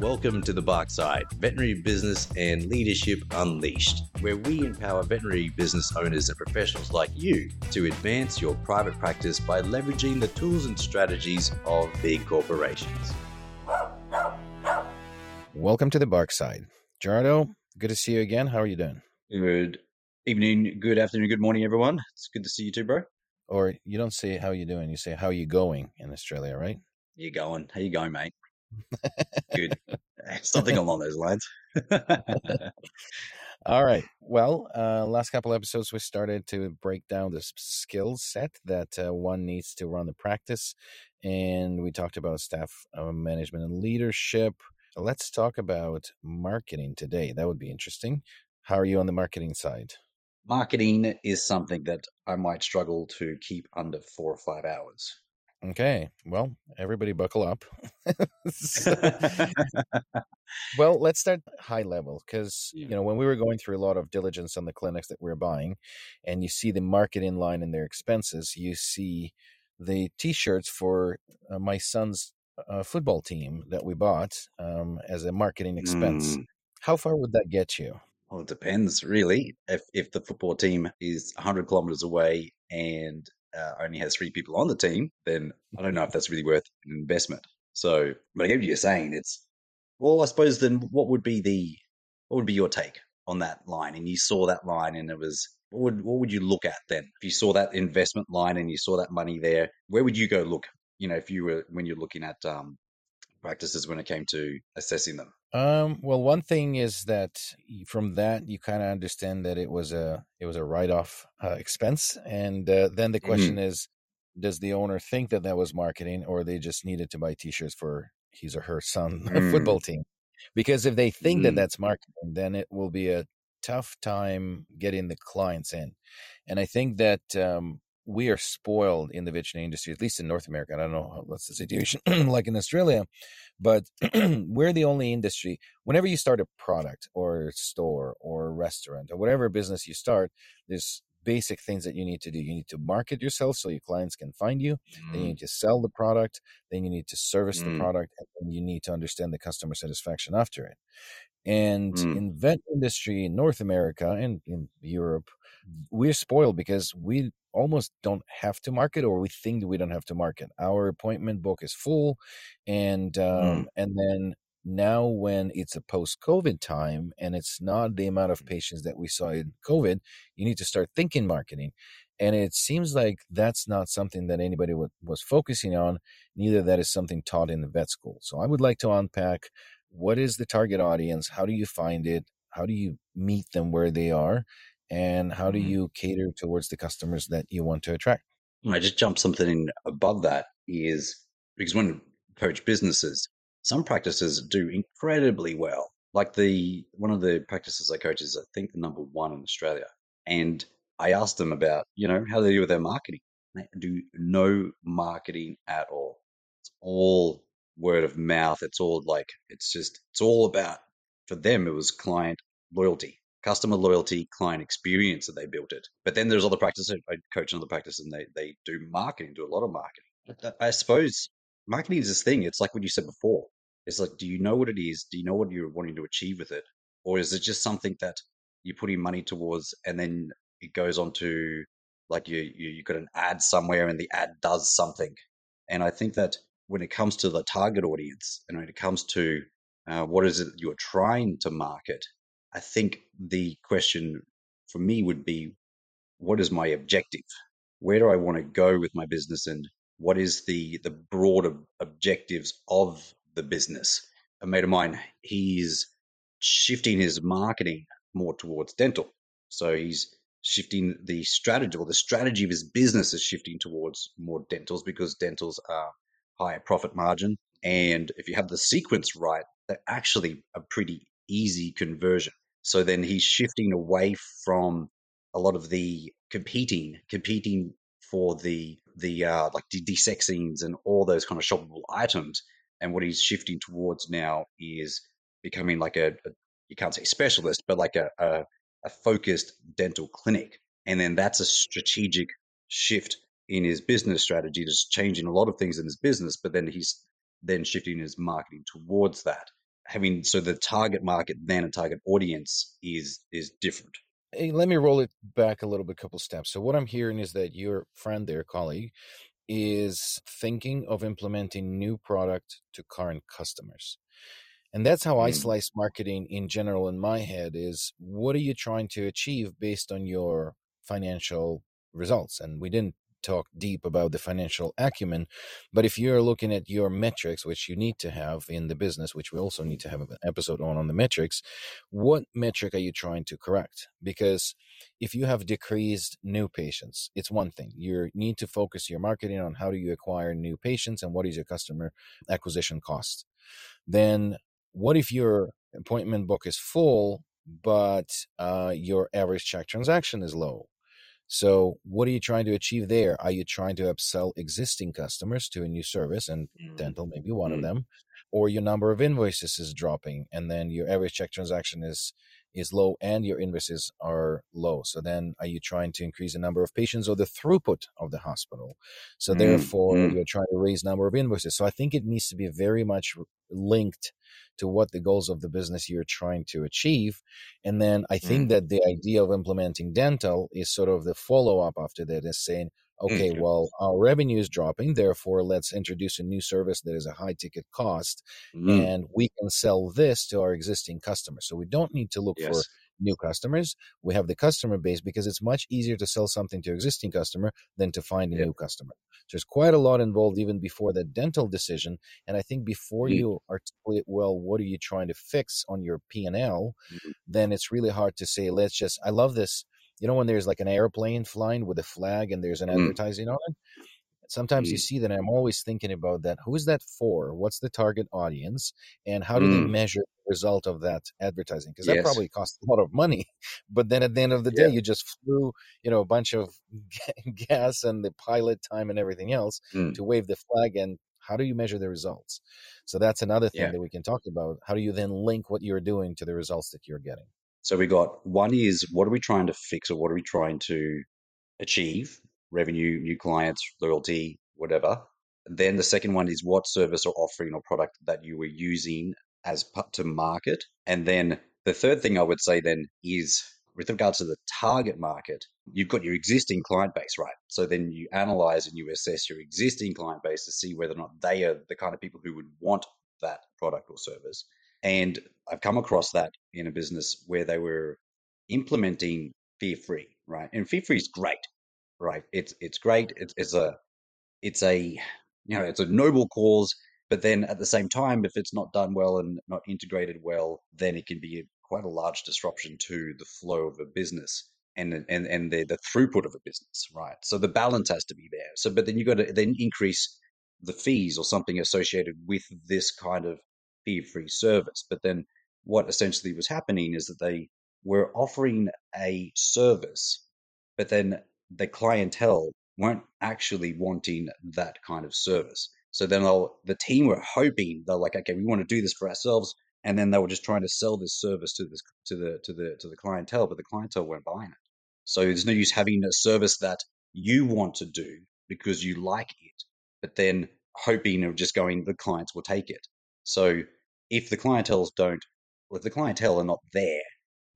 Welcome to the Bark Side, Veterinary Business and Leadership Unleashed, where we empower veterinary business owners and professionals like you to advance your private practice by leveraging the tools and strategies of big corporations. Welcome to the Bark Side. Gerardo, good to see you again. How are you doing? Good evening, good afternoon, good morning, everyone. It's good to see you too, bro. Or you don't say how you doing, you say how you going in Australia, right? You're going? How you going, mate? Good. Something along those lines. All right. Well, uh, last couple episodes, we started to break down the skill set that uh, one needs to run the practice. And we talked about staff uh, management and leadership. Let's talk about marketing today. That would be interesting. How are you on the marketing side? Marketing is something that I might struggle to keep under four or five hours. Okay. Well, everybody buckle up. well, let's start high level because, you know, when we were going through a lot of diligence on the clinics that we are buying and you see the marketing line in their expenses, you see the t-shirts for uh, my son's uh, football team that we bought um, as a marketing expense. Mm. How far would that get you? Well, it depends, really. If if the football team is 100 kilometers away and uh, only has three people on the team, then I don't know if that's really worth an investment. So, but I get what you're saying. It's well, I suppose then what would be the what would be your take on that line? And you saw that line, and it was what would what would you look at then if you saw that investment line and you saw that money there? Where would you go look? You know, if you were when you're looking at um, practices when it came to assessing them. Um, well, one thing is that from that you kind of understand that it was a it was a write off uh, expense, and uh, then the question Mm-hmm. is, does the owner think that that was marketing, or they just needed to buy T-shirts for his or her son Mm. football team? Because if they think that Mm. that's marketing, then it will be a tough time getting the clients in, and I think that um, we are spoiled in the veterinary industry, at least in North America. I don't know what's the situation like in Australia, but we're the only industry. Whenever you start a product or store or restaurant or whatever business you start, there's basic things that you need to do. You need to market yourself so your clients can find you. Then you Mm. need to sell the product. Then you need to service the Mm. product, and then you need to understand the customer satisfaction after it. And Mm. in vet industry in North America and in Europe, we're spoiled because we almost don't have to market or we think that we don't have to market. Our appointment book is full and Mm. um and then now when it's a post COVID time and it's not the amount of patients that we saw in COVID, you need to start thinking marketing. And it seems like that's not something that anybody wa- was focusing on. Neither that is something taught in the vet school. So I would like to unpack what is the target audience? How do you find it? How do you meet them where they are? And how do Mm. you cater towards the customers that you want to attract? I just jumped something in above that is because when you coach businesses, some practices do incredibly well. Like the one of the practices I coach is I think the number one in Australia. And I asked them about, you know, how they do with their marketing. They do no marketing at all. It's all word of mouth. It's all like it's just it's all about for them it was client loyalty customer loyalty, client experience that they built it. But then there's other practices. I coach another practice and they, they do marketing, do a lot of marketing. Uh, I suppose marketing is this thing. It's like what you said before. It's like, do you know what it is? Do you know what you're wanting to achieve with it? Or is it just something that you're putting money towards and then it goes on to like you, you, you got an ad somewhere and the ad does something. And I think that when it comes to the target audience and when it comes to uh, what is it you're trying to market, I think the question for me would be what is my objective? Where do I want to go with my business and what is the the broader objectives of the business? A mate of mine, he's shifting his marketing more towards dental. So he's shifting the strategy or the strategy of his business is shifting towards more dentals because dentals are higher profit margin. And if you have the sequence right, they're actually a pretty easy conversion. So then he's shifting away from a lot of the competing, competing for the the uh, like de- desexings and all those kind of shoppable items. And what he's shifting towards now is becoming like a, a you can't say specialist, but like a, a a focused dental clinic. And then that's a strategic shift in his business strategy, just changing a lot of things in his business. But then he's then shifting his marketing towards that. having so the target market then a target audience is is different. Let me roll it back a little bit, couple steps. So what I'm hearing is that your friend there, colleague, is thinking of implementing new product to current customers. And that's how I Mm. slice marketing in general in my head is what are you trying to achieve based on your financial results? And we didn't talk deep about the financial acumen, but if you're looking at your metrics, which you need to have in the business, which we also need to have an episode on on the metrics, what metric are you trying to correct? Because if you have decreased new patients, it's one thing. You need to focus your marketing on how do you acquire new patients and what is your customer acquisition cost. Then what if your appointment book is full, but uh, your average check transaction is low? So, what are you trying to achieve there? Are you trying to upsell existing customers to a new service, and Mm. dental may be one of Mm. them, or your number of invoices is dropping, and then your average check transaction is is low, and your invoices are low. So then, are you trying to increase the number of patients or the throughput of the hospital? So Mm. therefore, Mm. you're trying to raise number of invoices. So I think it needs to be very much linked to what the goals of the business you're trying to achieve. And then I think Mm. that the idea of implementing dental is sort of the follow up after that is saying, okay, Mm. well, our revenue is dropping. Therefore, let's introduce a new service that is a high ticket cost Mm. and we can sell this to our existing customers. So we don't need to look for new customers. We have the customer base because it's much easier to sell something to existing customer than to find a Yep. new customer. So there's quite a lot involved even before the dental decision. And I think before Mm. you articulate well, what are you trying to fix on your P and L, Mhm. then it's really hard to say, let's just. I love this. You know when there's like an airplane flying with a flag and there's an Mm. advertising on it. Sometimes you Mm. see that. I'm always thinking about that. Who is that for? What's the target audience? And how do they Mm. measure the result of that advertising? Because that Yes. probably costs a lot of money. But then at the end of the day, Yeah. you just flew, you know, a bunch of gas and the pilot time and everything else Mm. to wave the flag. And how do you measure the results? So that's another thing Yeah. that we can talk about. How do you then link what you're doing to the results that you're getting? So we got one is what are we trying to fix or what are we trying to achieve? Revenue, new clients, loyalty, whatever. Then the second one is what service or offering or product that you were using as to market. And then the third thing I would say then is with regards to the target market, you've got your existing client base, right? So then you analyze and you assess your existing client base to see whether or not they are the kind of people who would want that product or service. And I've come across that in a business where they were implementing fear free, right? And fear free is great, right? It's it's great. It's, it's a it's a you know it's a noble cause, but then at the same time, if it's not done well and not integrated well, then it can be quite a large disruption to the flow of a business and and and the the throughput of a business, right? So the balance has to be there. So, but then you've got to then increase the fees or something associated with this kind of fear free service. But then what essentially was happening is that they were offering a service, but then the clientele weren't actually wanting that kind of service. So then the team were hoping they're like, okay, we want to do this for ourselves, and then they were just trying to sell this service to this to the to the to the clientele, but the clientele weren't buying it. So there's no use having a service that you want to do because you like it, but then hoping or just going the clients will take it. So if the clientels don't, if the clientele are not there,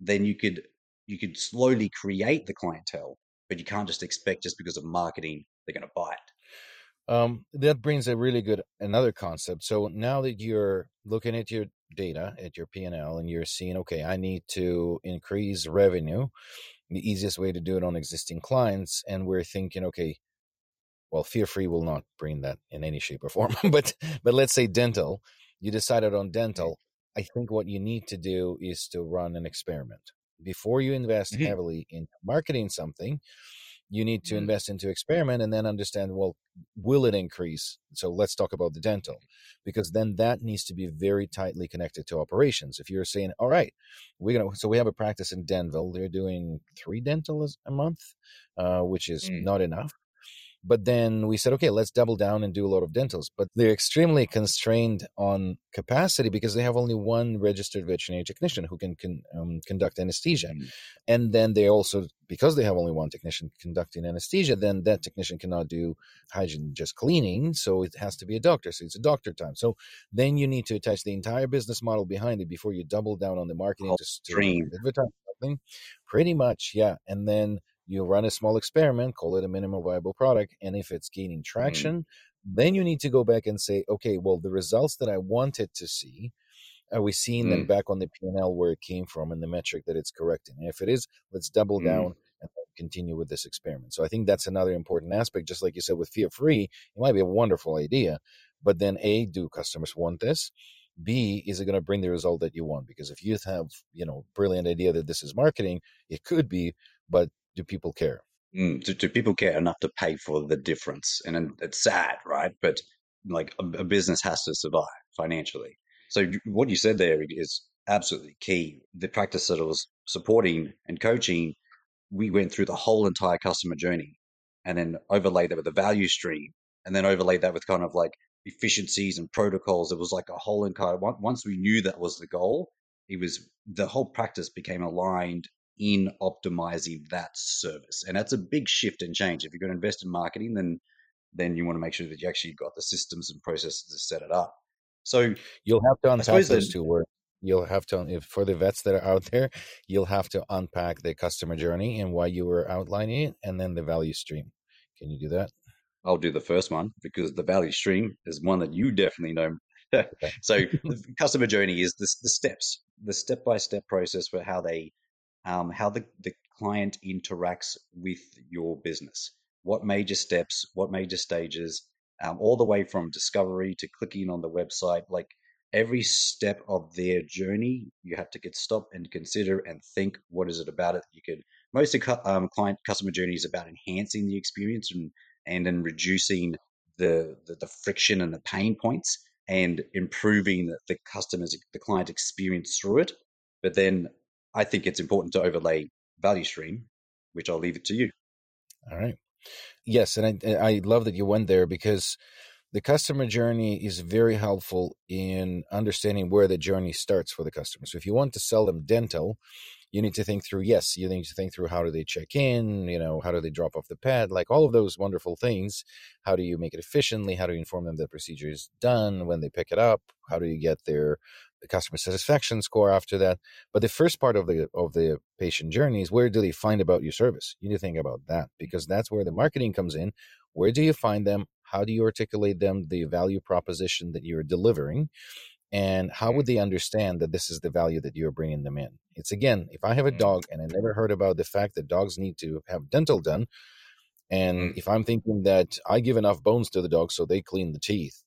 then you could you could slowly create the clientele, but you can't just expect just because of marketing they're going to buy it. Um, that brings a really good another concept. So now that you're looking at your data at your P and L and you're seeing, okay, I need to increase revenue. The easiest way to do it on existing clients, and we're thinking, okay, well, fear free will not bring that in any shape or form, but but let's say dental. You decided on dental. I think what you need to do is to run an experiment before you invest Mhm. heavily in marketing something you need to Mhm. invest into experiment and then understand well will it increase so let's talk about the dental because then that needs to be very tightly connected to operations if you're saying all right we're gonna so we have a practice in denville they're doing three dental a month uh, which is Mm. not enough But then we said, okay, let's double down and do a lot of dentals. But they're extremely constrained on capacity because they have only one registered veterinary technician who can, can um, conduct anesthesia. Mm-hmm. And then they also, because they have only one technician conducting anesthesia, then that technician cannot do hygiene, just cleaning. So it has to be a doctor. So it's a doctor time. So then you need to attach the entire business model behind it before you double down on the marketing to, to advertise something. Pretty much, yeah. And then you run a small experiment, call it a minimal viable product, and if it's gaining mm-hmm. traction, mm-hmm. then you need to go back and say, okay, well, the results that I wanted to see, are we seeing mm. them back on the P&L where it came from and the metric that it's correcting? And if it is, let's double mm. down and continue with this experiment. So I think that's another important aspect. Just like you said with Fear Free, it might be a wonderful idea, but then A, do customers want this? B, is it going to bring the result that you want? Because if you have, you know, brilliant idea that this is marketing, it could be, but do people care? Mm, do, do, people care enough to pay for the difference? And it's sad, right? But like a, a business has to survive financially. So what you said there is absolutely key. The practice that I was supporting and coaching, we went through the whole entire customer journey and then overlaid that with a value stream and then overlaid that with kind of like efficiencies and protocols. It was like a whole entire, once we knew that was the goal, it was the whole practice became aligned in optimizing that service. And that's a big shift and change. If you're going to invest in marketing, then then you want to make sure that you actually got the systems and processes to set it up. So you'll have to unpack those two words. You'll have to, if for the vets that are out there, you'll have to unpack the customer journey and why you were outlining it, and then the value stream. Can you do that? I'll do the first one because the value stream is one that you definitely know. so the customer journey is the, the steps, the step by step process for how they um, how the, the client interacts with your business. What major steps, what major stages, um, all the way from discovery to clicking on the website, like every step of their journey, you have to get stop and consider and think what is it about it. You could most of um, client customer journey is about enhancing the experience and and then reducing the, the, the friction and the pain points and improving the, the customers the client experience through it. But then I think it's important to overlay value stream, which I'll leave it to you. All right. Yes, and I, I love that you went there because the customer journey is very helpful in understanding where the journey starts for the customer. So if you want to sell them dental, you need to think through yes you need to think through how do they check in you know how do they drop off the pad like all of those wonderful things how do you make it efficiently how do you inform them that the procedure is done when they pick it up how do you get their customer satisfaction score after that but the first part of the of the patient journey is where do they find about your service? You need to think about that because that's where the marketing comes in. Where do you find them? How do you articulate them? The value proposition that you're delivering and how would they understand that this is the value that you're bringing them in? It's again if i have a mm. dog and i never heard about the fact that dogs need to have dental done and mm. if i'm thinking that i give enough bones to the dog so they clean the teeth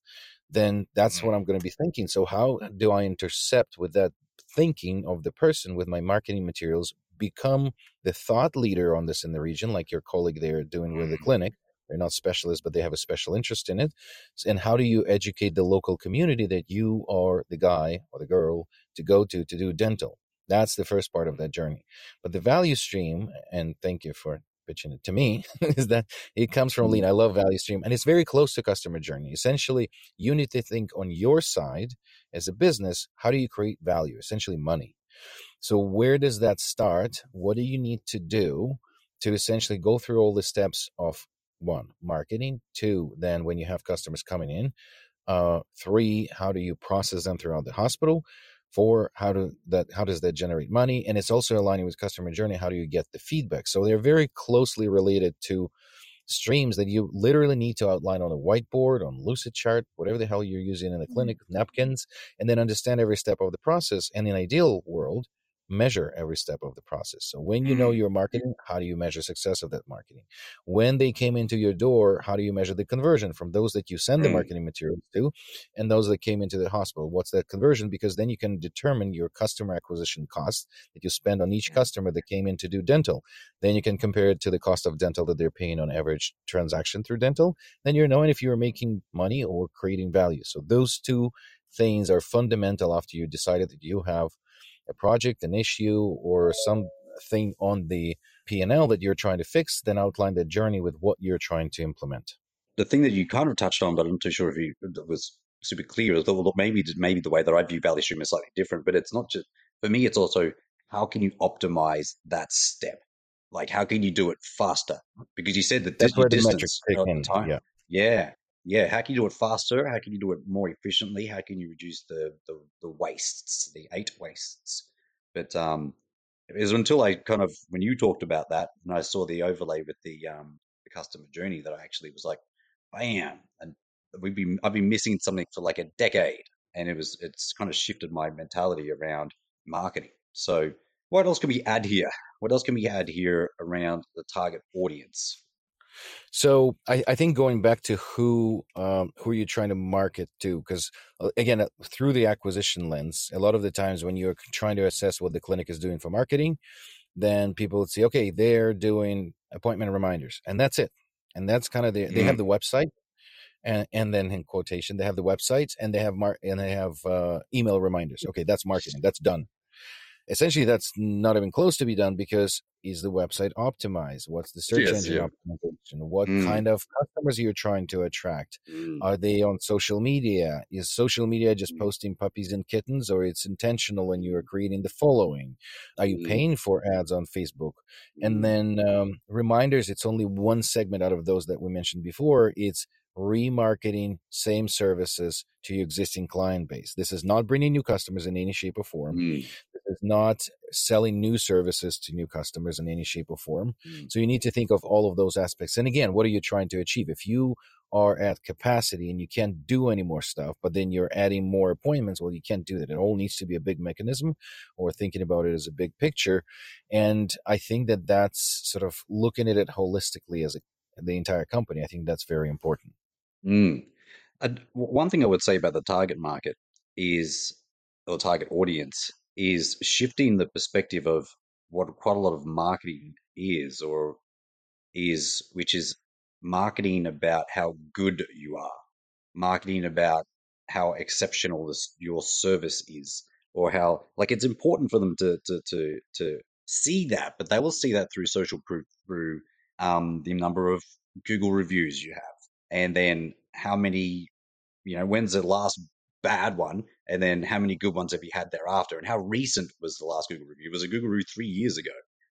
then that's what mm. i'm going to be thinking so how do i intercept with that thinking of the person with my marketing materials become the thought leader on this in the region like your colleague there doing with the clinic they're not specialists, but they have a special interest in it. And how do you educate the local community that you are the guy or the girl to go to to do dental? That's the first part of that journey. But the value stream, and thank you for it to me, is that it comes from lean. I love value stream, and it's very close to customer journey. Essentially, you need to think on your side as a business, how do you create value? Essentially, money. So, where does that start? What do you need to do to essentially go through all the steps of one marketing two then when you have customers coming in uh three how do you process them throughout the hospital four how do that how does that generate money? And it's also aligning with customer journey how do you get the feedback? So they're very closely related to streams that you literally need to outline on a whiteboard on Lucidchart whatever the hell you're using in the clinic mm-hmm. napkins and then understand every step of the process. And in ideal world measure every step of the process. So when you know mm-hmm. your marketing, how do you measure success of that marketing? When they came into your door, how do you measure the conversion from those that you send the mm. marketing materials to and those that came into the hospital? What's that conversion? Because then you can determine your customer acquisition cost that you spend on each customer that came in to do dental. Then you can compare it to the cost of dental that they're paying on average transaction through dental. Then you're knowing if you're making money or creating value. So those two things are fundamental after you decided that you have a project, an issue, or something on the P&L that you're trying to fix, then outline the journey with what you're trying to implement. The thing that you kind of touched on, but I'm not too sure if you was super clear, is that maybe maybe the way that I view value stream is slightly different, but it's not just for me. It's also how can you optimize that step? Like how can you do it faster? Because you said that That's where the metrics kick in. time. Yeah. Yeah. Yeah. How can you do it faster? How can you do it more efficiently? How can you reduce the the, the wastes, the eight wastes? But um it was until I kind of when you talked about that and I saw the overlay with the um the customer journey that I actually was like, bam. And we've been I've been missing something for like a decade. And it was it's kind of shifted my mentality around marketing. So what else can we add here? What else can we add here around the target audience? So I, I think going back to who um, who are you trying to market to? Because uh, again, uh, through the acquisition lens, a lot of the times when you're trying to assess what the clinic is doing for marketing, then people would say, okay, they're doing appointment reminders, and that's it. And that's kind of the they have Mm. the website, and and then in quotation they have the websites and they have mar- and they have uh, email reminders. Okay, that's marketing. That's done essentially that's not even close to be done because is the website optimized what's the search Yes, engine yeah. optimization what Mm. kind of customers are you trying to attract Mm. are they on social media is social media just Mm. posting puppies and kittens or it's intentional when you are creating the following are you Mm. paying for ads on facebook and Mm. then um, reminders it's only one segment out of those that we mentioned before it's remarketing same services to your existing client base this is not bringing new customers in any shape or form Mm. Is not selling new services to new customers in any shape or form. Mm. so you need to think of all of those aspects. And again what are you trying to achieve? If you are at capacity and you can't do any more stuff but then you're adding more appointments well you can't do that. It all needs to be a big mechanism or thinking about it as a big picture. And i think that that's sort of looking at it holistically as a, the entire company i think that's very important. Mm. One thing I would say about the target market is, or target audience, is shifting the perspective of what quite a lot of marketing is, or is, which is marketing about how good you are, marketing about how exceptional this, your service is, or how like it's important for them to to to to see that, but they will see that through social proof, through um, the number of Google reviews you have and then how many, you know, when's the last bad one, and then how many good ones have you had thereafter, and how recent was the last Google review? It was a Google review three years ago?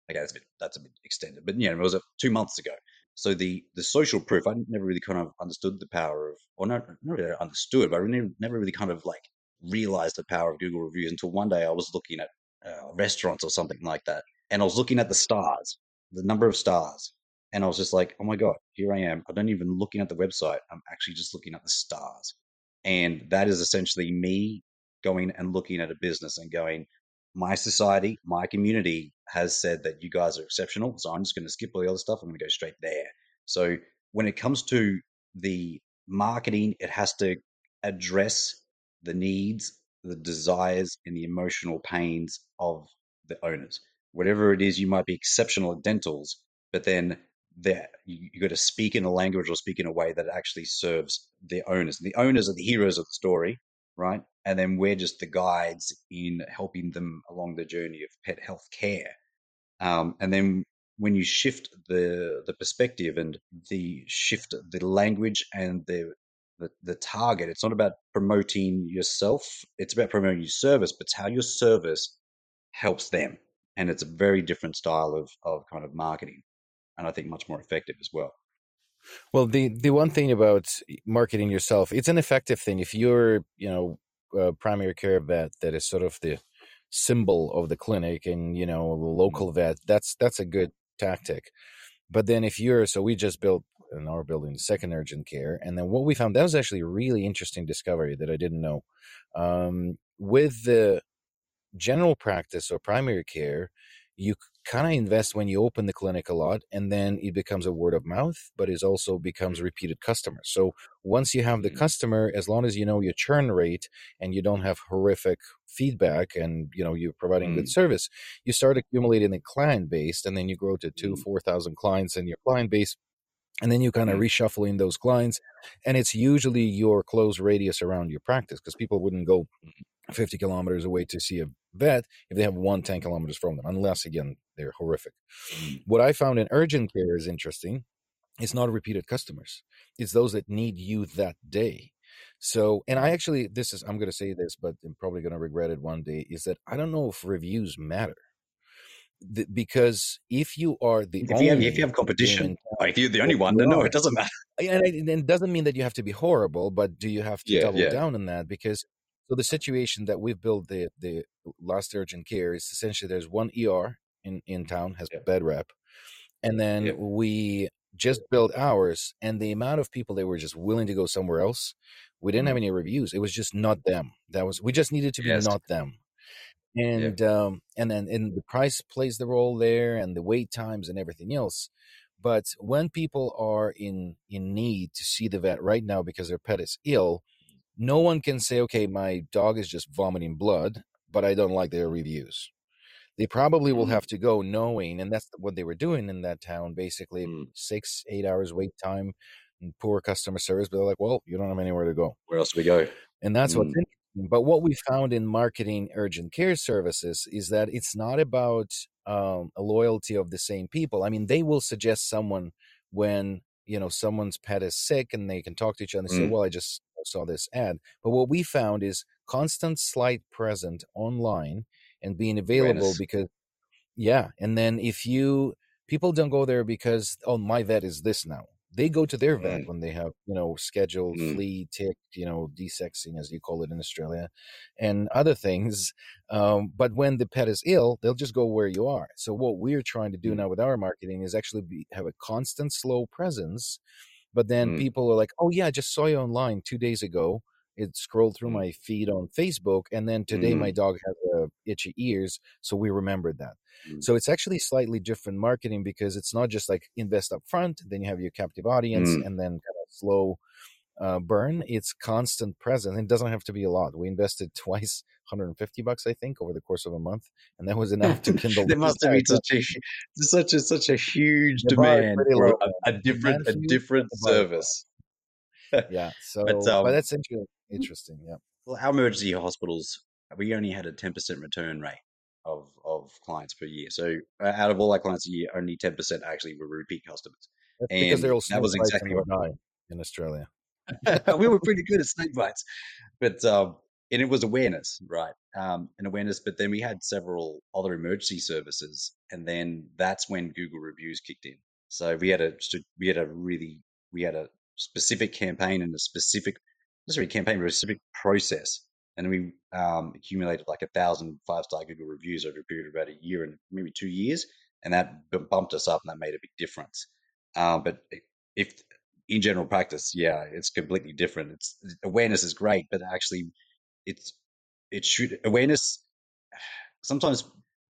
Okay, that's a bit that's a bit extended, but you know, was it two months ago? So the the social proof, I never really kind of understood the power of, or not, not really understood, but I really, never really kind of like realized the power of Google reviews until one day I was looking at uh, restaurants or something like that, and I was looking at the stars, the number of stars, and I was just like, oh my God, here I am. I don't even looking at the website. I'm actually just looking at the stars. And that is essentially me going and looking at a business and going, my society, my community has said that you guys are exceptional. So I'm just going to skip all the other stuff. I'm going to go straight there. So when it comes to the marketing, it has to address the needs, the desires, and the emotional pains of the owners. Whatever it is, you might be exceptional at dentals, but then that you, got to speak in a language or speak in a way that actually serves the owners. The owners are the heroes of the story, right? And then we're just the guides in helping them along the journey of pet health care. Um, and then when you shift the the perspective and the shift the language and the, the the target, it's not about promoting yourself; it's about promoting your service. But it's how your service helps them, and it's a very different style of of kind of marketing and I think much more effective as well. Well, the the one thing about marketing yourself, it's an effective thing. If you're, you know, a primary care vet that is sort of the symbol of the clinic, and you know, a local vet, that's that's a good tactic. But then if you're, so we just built in our building second urgent care, and then what we found that was actually a really interesting discovery that I didn't know. Um, with the general practice or primary care, you kind of invest when you open the clinic a lot and then it becomes a word of mouth but it also becomes repeated customers so once you have the Mhm. customer as long as you know your churn rate and you don't have horrific feedback and you know you're providing good Mm. service you start accumulating the client base and then you grow to two Mm. four thousand clients in your client base and then you kind of reshuffle in those clients and it's usually your close radius around your practice because people wouldn't go 50 kilometers away to see a vet if they have one 10 kilometers from them unless again they're horrific. Mm. What I found in urgent care is interesting. It's not repeated customers. It's those that need you that day. So, and I actually, this is, I'm going to say this, but I'm probably going to regret it one day, is that I don't know if reviews matter. The, because if you are the If only you have, if you have competition, if you're the only one, then no, it doesn't matter. and it, and it doesn't mean that you have to be horrible, but do you have to Yeah, double yeah. down on that? Because so the situation that we've built the the last urgent care is essentially there's one ER in in town has Yeah. bed rep, and then Yeah. we just built ours, and the amount of people that were just willing to go somewhere else, we didn't have Mm. any reviews. It was just not them. That was we just needed to be Yes. not them and um and then and the price plays the role there and the wait times and everything else but when people are in in need to see the vet right now because their pet is ill no one can say okay my dog is just vomiting blood but i don't like their reviews they probably will Mm. have to go knowing and that's what they were doing in that town basically Mm. six eight hours wait time and poor customer service but they're like well you don't have anywhere to go Where else do we go? and that's what's Mm. interesting. But what we found in marketing urgent care services is that it's not about um, a loyalty of the same people. I mean, they will suggest someone when you know someone's pet is sick, and they can talk to each other and say, Mm. "Well, I just saw this ad." But what we found is constant slight present online and being available because yeah, and then if you people don't go there because oh my vet is this now. They go to their vet Mm. when they have you know scheduled Mm. flea, tick, you know desexing as you call it in Australia, and other things. Um, but when the pet is ill, they'll just go where you are. So what we're trying to do Mm. now with our marketing is actually be, have a constant slow presence. But then Mm. people are like, "Oh yeah, I just saw you online two days ago." It scrolled through Mm. my feed on Facebook, and then today my Mm. dog has uh, itchy ears, so we remembered that. Mm. So it's actually slightly different marketing because it's not just like invest up front, then you have your captive audience, Mm. and then kind of slow uh, burn. It's constant presence. It doesn't have to be a lot. We invested twice, 150 bucks, I think, over the course of a month, and that was enough to kindle. there the must have been such a such a such a huge The demand for a, a different a different the bar is low. service. Yeah. So, But but, um, that's interesting. Interesting. Yeah. well, our emergency hospitals, we only had a ten percent return rate of of clients per year. So uh, out of all our clients a year, only ten percent actually were repeat customers, That's because and they're all that was exactly what in Australia. we were pretty good at snake bites, but um, and it was awareness, right? Um, and awareness. But then we had several other emergency services, and then that's when Google reviews kicked in. So we had a we had a really we had a specific campaign and a specific not necessarily campaign, but a specific process, and we um, accumulated like a thousand five star Google reviews over a period of about a year and maybe two years, and that bumped us up, and that made a big difference. Uh, but if in general practice, yeah, it's completely different. It's awareness is great, but actually, it's it should awareness. Sometimes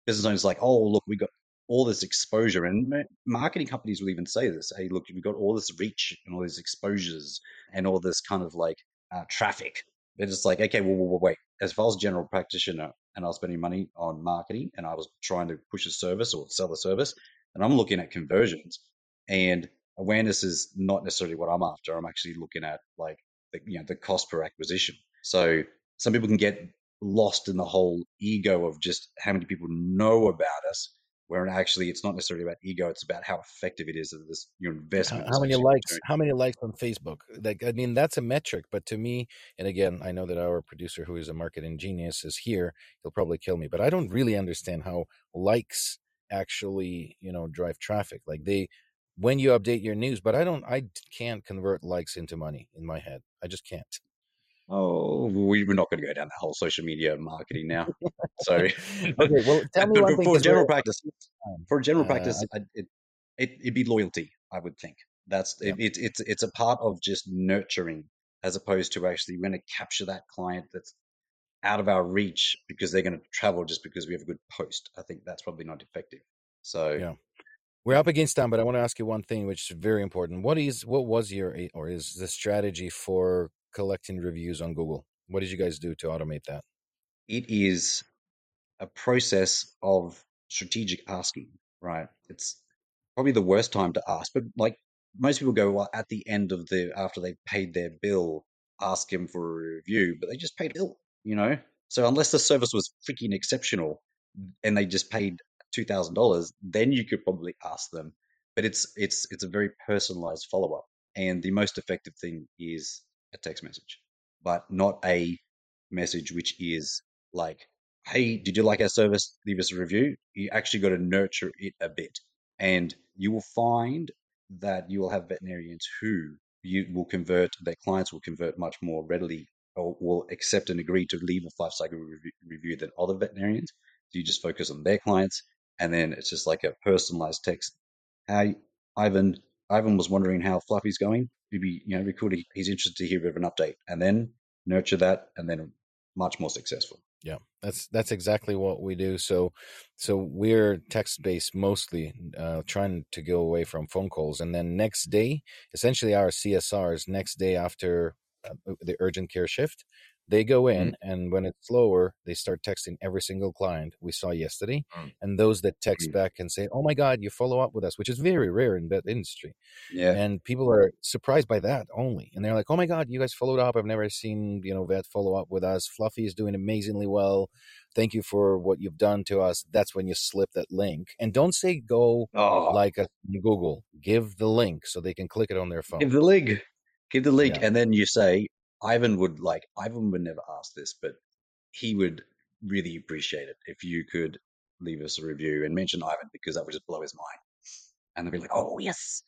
business owners like, oh, look, we got all this exposure, and marketing companies will even say this. Hey, look, we got all this reach and all these exposures and all this kind of like uh, traffic. They're just like, okay, well, well, wait. As if I was a general practitioner and I was spending money on marketing and I was trying to push a service or sell a service, and I'm looking at conversions and awareness is not necessarily what I'm after. I'm actually looking at like the, you know the cost per acquisition. So some people can get lost in the whole ego of just how many people know about us, where actually it's not necessarily about ego. It's about how effective it is that this your investment. how many likes how many likes on facebook like i mean that's a metric but to me and again i know that our producer who is a marketing genius is here he'll probably kill me but i don't really understand how likes actually you know drive traffic like they when you update your news but i don't i can't convert likes into money in my head i just can't Oh, we- we're not going to go down the whole social media marketing now. Sorry. okay well tell me one thing for we're general practice, for general uh, practice, I, it, it it'd be loyalty. I would think that's yeah it, it, it's it's a part of just nurturing as opposed to actually we're going to capture that client that's out of our reach because they're going to travel just because we have a good post. I think that's probably not effective. So yeah we're up against time but i want to ask you one thing which is very important what is what was your eh, or is the strategy for collecting reviews on google what did you guys do to automate that it is a process of strategic asking, right? It's probably the worst time to ask, but like most people go, well, at the end of the, after they've paid their bill, ask them for a review, but they just paid a bill, you know? So unless the service was freaking exceptional and they just paid two thousand dollars, then you could probably ask them. But it's it's it's a very personalized follow up, and the most effective thing is a text message, but not a message which is like, "Hey, did you like our service? Leave us a review." You actually got to nurture it a bit, and you will find that you will have veterinarians who you will convert, their clients will convert much more readily or will accept and agree to leave a five star review, review than other veterinarians. So you just focus on their clients, and then it's just like a personalized text. Hi, Ivan. Ivan was wondering how Fluffy's going. He'd be, you know, be cool. To, he's interested to hear a bit of an update, and then nurture that, and then much more successful. Yeah, that's that's exactly what we do. So, so we're text based mostly, uh, trying to go away from phone calls, and then next day, essentially our CSRs next day after uh, the urgent care shift, they go in, mm. and when it's slower, they start texting every single client we saw yesterday. Mm. And those that text mm. back and say, Oh my God, you follow up with us, which is very rare in that industry. Yeah. And people are surprised by that only. And they're like, Oh my God, you guys followed up. I've never seen, you know, vet follow up with us. Fluffy is doing amazingly well. Thank you for what you've done to us. That's when you slip that link. And don't say go oh. like a Google. Give the link so they can click it on their phone. Give the link. Give the link. Yeah. And then you say, Ivan would like Ivan would never ask this, but he would really appreciate it if you could leave us a review and mention Ivan because that would just blow his mind. And they'd be like, "Oh yes."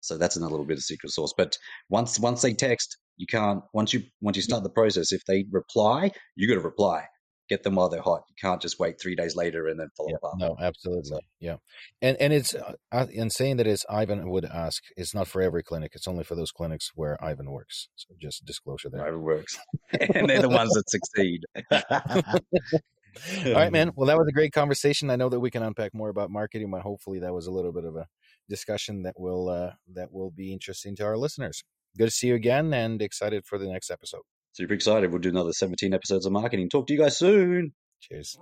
So that's another little bit of secret sauce. But once once they text, you can't once you once you start the process. If they reply, you got to reply get them while they're hot. You can't just wait three days later and then follow yeah, up. No, absolutely, so. yeah. And and it's uh, in saying that is Ivan would ask. It's not for every clinic. It's only for those clinics where Ivan works. So just disclosure there. Ivan works, and they're the ones that succeed. All right, man. Well, that was a great conversation. I know that we can unpack more about marketing, but hopefully that was a little bit of a discussion that will uh, that will be interesting to our listeners. Good to see you again, and excited for the next episode. Super excited. We'll do another 17 episodes of marketing. Talk to you guys soon. Cheers.